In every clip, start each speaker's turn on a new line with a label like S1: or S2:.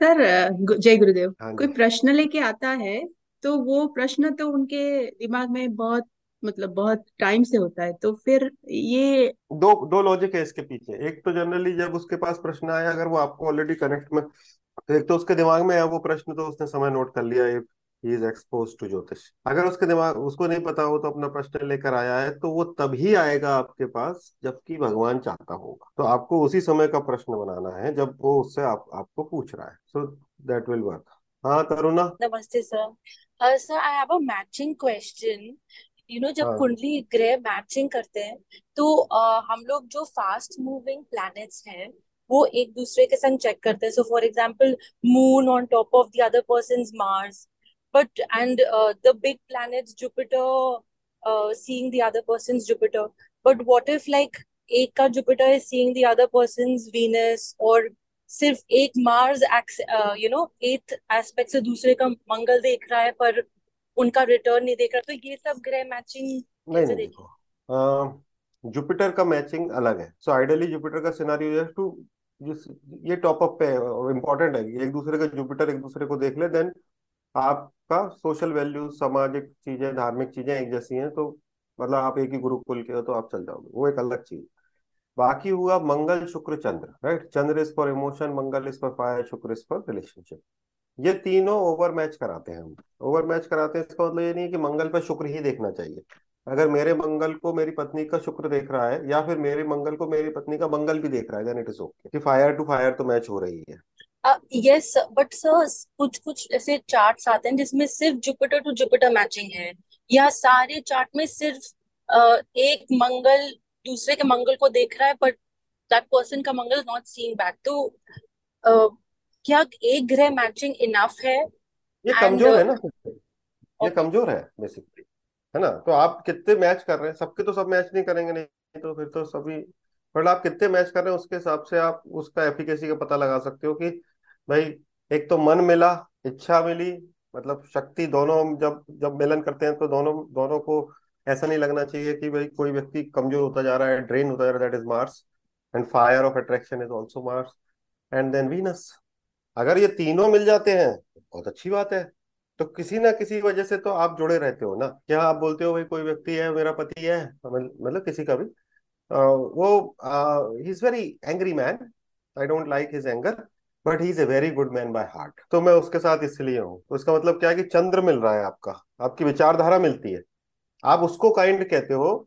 S1: Sir जय गुरुदेव।
S2: हाँ
S1: कोई
S2: जी
S1: प्रश्न लेके आता है तो वो प्रश्न तो उनके दिमाग में बहुत मतलब बहुत टाइम से होता है तो फिर ये
S2: दो दो लॉजिक है इसके पीछे। एक तो जनरली जब उसके पास प्रश्न आया अगर वो आपको ऑलरेडी कनेक्ट में एक तो उसके दिमाग में है वो प्रश्न तो उसने समय नोट कर लिया if he is expose to ज्योतिष। अगर उसके दिमाग उसको नहीं पता हो तो अपना प्रश्न लेकर आया है तो वो तभी आएगा आपके पास जबकि भगवान चाहता होगा। तो आपको उसी समय का प्रश्न बनाना है जब वो उससे आप, आपको पूछ रहा है। सो दैट विल वर्क हाँ तरुणा
S3: नमस्ते sir sir I have a matching question you know जब
S2: हाँ।
S3: कुंडली ग्रह मैचिंग करते हैं तो uh, हम लोग जो फास्ट मूविंग प्लैनेट्स हैं वो एक दूसरे के संग चेक करते हैं। So for example moon on top of the other person's Mars but and the big planets Jupiter seeing the other person's Jupiter but what if like एक का Jupiter is seeing the other person's Venus और सिर्फ़ एक Mars you know eighth aspect से दूसरे का मंगल देख रहा है पर उनका रिटर्न नहीं देख रहा तो ये सब ग्रह मैचिंग
S2: नहीं
S3: देखें
S2: देखो जुपिटर का मैचिंग अलग है. सो आइडियली जुपिटर का सिनारियो टू ये टॉप अप पे इम्पोर्टेंट है एक दूसरे का जुपिटर एक दूसरे को देख ले देन आपका सोशल वैल्यू, सामाजिक चीज़ें, धार्मिक चीज़ें एक जैसी हैं तो मतलब आप एक ही गुरुकुल के हो तो आप चल जाओगे। वो एक अलग चीज़। बाकी हुआ Mangal, Shukra, Chandra, right? Chandra is for emotion, Mangal is for fire, Shukra is for relationship. ये तीनों ओवर मैच कराते हैं हम। ओवर मैच कराते हैं, इसका मतलब ये नहीं है कि मंगल पर शुक्र ही देखना चाहिए। अगर मेरे मंगल को मेरी पत्नी का शुक्र देख रहा है, या फिर मेरे मंगल को मेरी पत्नी का मंगल भी देख रहा है देन इट इज़ ओके कि फायर टू फायर तो मैच हो रही है।
S3: यस बट सर कुछ कुछ ऐसे चार्ट्स आते हैं जिसमें सिर्फ़ जुपिटर टू जुपिटर मैचिंग है। या सारे चार्ट में सिर्फ़ uh, एक मंगल दूसरे के मंगल को देख रहा है बट दैट पर्सन का मंगल नॉट सीइंग बैक तो uh, क्या एक ग्रह मैचिंग इनफ है?
S2: ये कमज़ोर है ना ये कमज़ोर है बेसिकली है ना? तो आप कितने मैच कर रहे हैं? सबके तो सब मैच नहीं करेंगे नहीं तो फिर तो सभी बट आप कितने मैच कर रहे हैं उसके हिसाब से आप उसका एफिकेसी का पता लगा सकते हो कि भाई एक तो मन मिला इच्छा मिली मतलब शक्ति दोनों हम जब जब मिलन करते हैं तो दोनों दोनों को ऐसा नहीं लगना चाहिए कि भाई कोई व्यक्ति कमज़ोर होता जा रहा है ड्रेन होता जा रहा है that is Mars and fire of attraction is also Mars and then Venus अगर ये तीनों मिल जाते हैं तो बहुत अच्छी बात है। तो किसी ना किसी वजह से तो आप जुड़े रहते हो ना। क्या आप बोलते हो भाई कोई व्यक्ति है मेरा पति है? मतलब किसी का भी। अ, वो he is very angry man I don't like his anger but he is a very good man by heart तो मैं उसके साथ इसलिए हूँ। तो इसका मतलब क्या है कि चंद्र मिल रहा है आपका। आपकी विचारधारा मिलती है। आप उसको काइंड कहते हो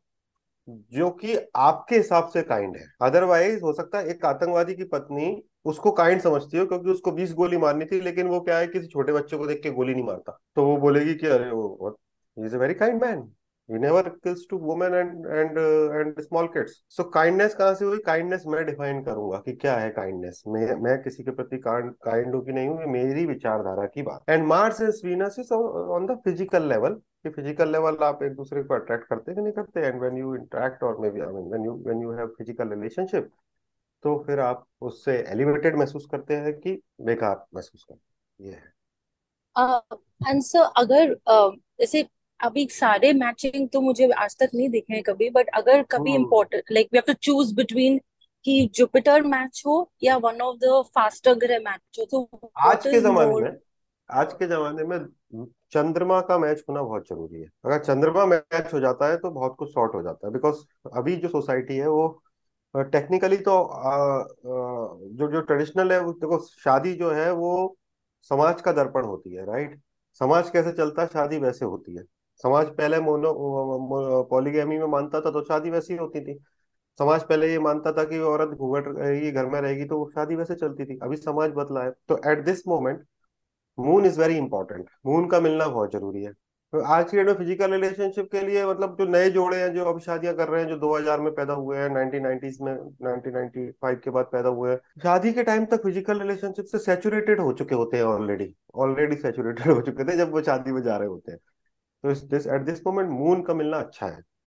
S2: जो कि आपके हिसाब से काइंड है। अदरवाइज़ हो सकता है एक आतंकवादी की पत्नी उसको काइंड समझती हो क्योंकि उसको बीस गोली मारनी थी, लेकिन वो क्या है, किसी छोटे बच्चे को देख के गोली नहीं मारता। तो वो बोलेगी कि अरे वो is a very kind man he never kills to women and and uh, and small kids. So kindness कहाँ से हुई? Kindness मैं डिफाइन करूँगा कि क्या है kindness? मैं मैं किसी के प्रति काइंड हूँ कि नहीं हूँ? ये मेरी विचारधारा की बात। And Mars and Venus is on the physical level कि फ़िज़िकल लेवल आप एक दूसरे को अट्रैक्ट करते हैं कि नहीं करते? एंड व्हेन यू इंटरेक्ट और maybe I mean when you when you have physical relationship तो फिर आप उससे एलिवेटेड महसूस करते हैं कि बेकार महसूस करते हैं। ये है।
S3: एंड सर अगर uh, जैसे अभी सारे मैचिंग तो मुझे आज तक नहीं दिखे हैं कभी बट अगर कभी important like we have to choose between कि जुपिटर मैच हो या वन ऑफ़ द फास्टर ग्रह मैच हो तो
S2: आज के जमाने में आज के जमाने में चंद्रमा का मैच होना बहुत ज़रूरी है। अगर चंद्रमा मैच हो जाता है तो बहुत कुछ सॉर्ट हो जाता है बिकॉज़ अभी जो सोसाइटी है वो टेक्निकली तो आ, आ, जो जो ट्रेडिशनल है देखो शादी जो है वो समाज का दर्पण होती है राइट समाज कैसे चलता है शादी वैसे होती है। समाज पहले मोनो पॉलीगैमी में मानता था तो शादी वैसी होती थी। समाज पहले ये मानता था कि औरत घूंघट रहेगी घर में रहेगी तो शादी वैसे चलती थी। अभी समाज बदला है। तो at this moment moon is very important moon का मिलना बहुत ज़रूरी है। तो आज की डेट में फ़िज़िकल रिलेशनशिप के लिए मतलब जो नए जोड़े हैं, जो अब शादियाँ कर रहे हैं, जो 2000 में पैदा हुए हैं 1990s में 1995 के बाद पैदा हुए हैं। शादी के टाइम तक फ़िज़िकल रिलेशनशिप से सैचुरेटेड हो चुके होते हैं ऑलरेडी ऑलरेडी सैचुरेटेड हो चुके थे जब वो शादी में जा रहे होते हैं। तो इस this at this moment moon का मिलना अच्छा है।